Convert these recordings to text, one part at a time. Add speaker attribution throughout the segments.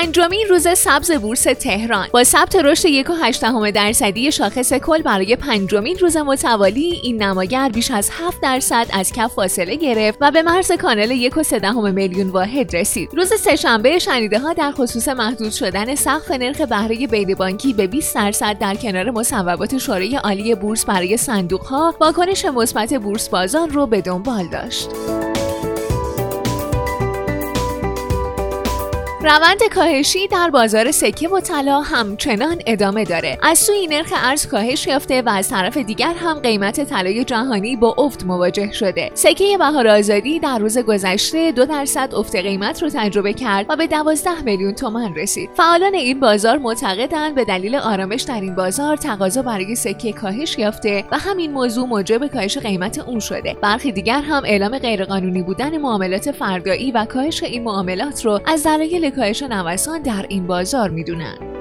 Speaker 1: پنجمین روز سبز بورس تهران. با ثبت رشد 1.8 درصدی شاخص کل برای پنجمین روز متوالی این نماگر بیش از 7 درصد از کف فاصله گرفت و به مرز کانال 1.3 میلیون واحد رسید. روز سهشنبه شنیده ها در خصوص محدود شدن سقف نرخ بهره بین بانکی به 20 درصد در کنار مصوبات شورای عالی بورس برای صندوق ها واکنش مثبت بورس بازار رو به دنبال داشت. روند کاهشی در بازار سکه و طلا همچنان ادامه داره. از سوی نرخ ارز کاهش یافته و از طرف دیگر هم قیمت طلای جهانی با افت مواجه شده. سکه بهار آزادی در روز گذشته دو درصد افت قیمت رو تجربه کرد و به 12 میلیون تومان رسید. فعالان این بازار معتقدند به دلیل آرامش در این بازار تقاضا برای سکه کاهش یافته و همین موضوع موجب کاهش قیمت اون شده. برخی دیگر هم اعلام غیرقانونی بودن معاملات فردایی و کاهش این معاملات رو از دلایل کاهش نوسان در این بازار می‌دونن.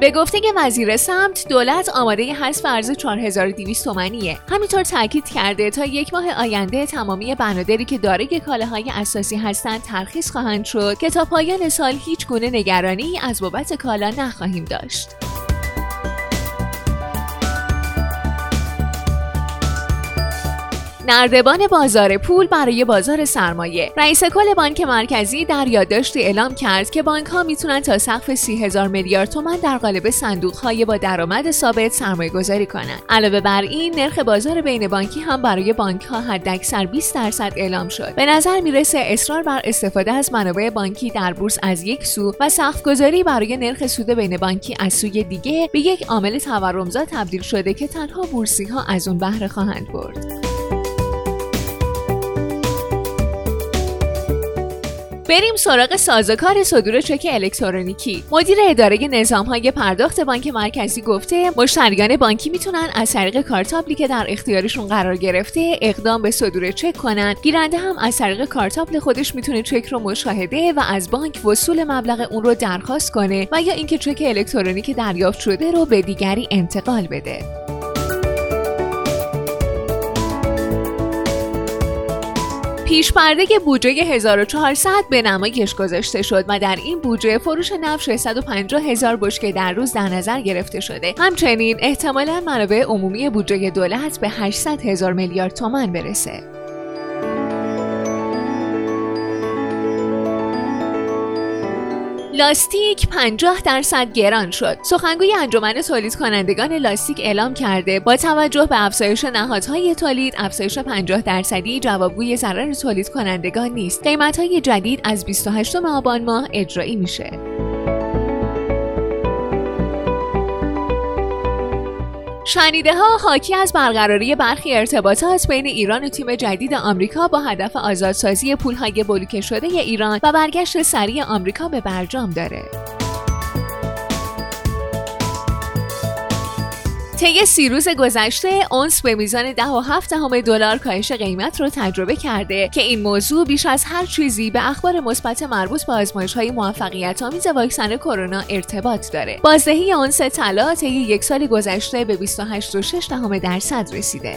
Speaker 1: به گفته وزیر سمت دولت آماده حذف ارز 4200 تومانیه همینطور تاکید کرده تا یک ماه آینده تمامی بنادری که دارای کالاهای اساسی هستند ترخیص خواهند شد که تا پایان سال هیچ گونه نگرانی از بابت کالا نخواهیم داشت نردبان بازار پول برای بازار سرمایه. رئیس کل بانک مرکزی در یادداشتی اعلام کرد که بانک ها می‌تونن تا سقف 30 هزار میلیارد تومان در قالب صندوق های با درآمد ثابت سرمایه گذاری کنند علاوه بر این نرخ بازار بین بانکی هم برای بانک ها حداکثر 20 درصد اعلام شد. به نظر می‌رسه اصرار بر استفاده از منابع بانکی در بورس از یک سو و سقف گذاری برای نرخ سود بین بانکی از سوی دیگه به یک عامل تورمزا تبدیل شده که تنها بورسی ها از اون بهره خواهند برد. بریم سراغ سازوکار صدور چک الکترونیکی. مدیر اداره نظام های پرداخت بانک مرکزی گفته مشتریان بانکی می‌تونن از طریق کارتابلی که در اختیارشون قرار گرفته اقدام به صدور چک کنن. گیرنده هم از طریق کارتابل خودش می‌تونه چک رو مشاهده و از بانک وصول مبلغ اون رو درخواست کنه و یا اینکه چک الکترونیکی دریافت شده رو به دیگری انتقال بده. پیش پرده بودجه 1400 به نمایش گذاشته شد و در این بودجه فروش نفت 650 هزار بشکه در روز در نظر گرفته شده. همچنین احتمالا منابع عمومی بودجه دولت به 800 هزار میلیارد تومان برسه. لاستیک 50 درصد گران شد. سخنگوی انجمن تولید کنندگان لاستیک اعلام کرده با توجه به افزایش نهادهای تولید افزایش 50 درصدی جوابگوی ضرر تولید کنندگان نیست. قیمت‌های جدید از 28 آبان ماه اجرایی میشه. شنیده ها حاکی از برقراری برخی ارتباطات بین ایران و تیم جدید آمریکا با هدف آزادسازی پولهای بلوکه شده ایران و برگشت سریع آمریکا به برجام داره. طی سی روز گذشته اونس به میزان 10.7 همه دلار کاهش قیمت رو تجربه کرده که این موضوع بیش از هر چیزی به اخبار مثبت مربوط به آزمایش های موفقیت آمیز واکسن کرونا ارتباط داره. بازدهی اونس طلا طی یک سال گذشته به 28.6 درصد رسیده.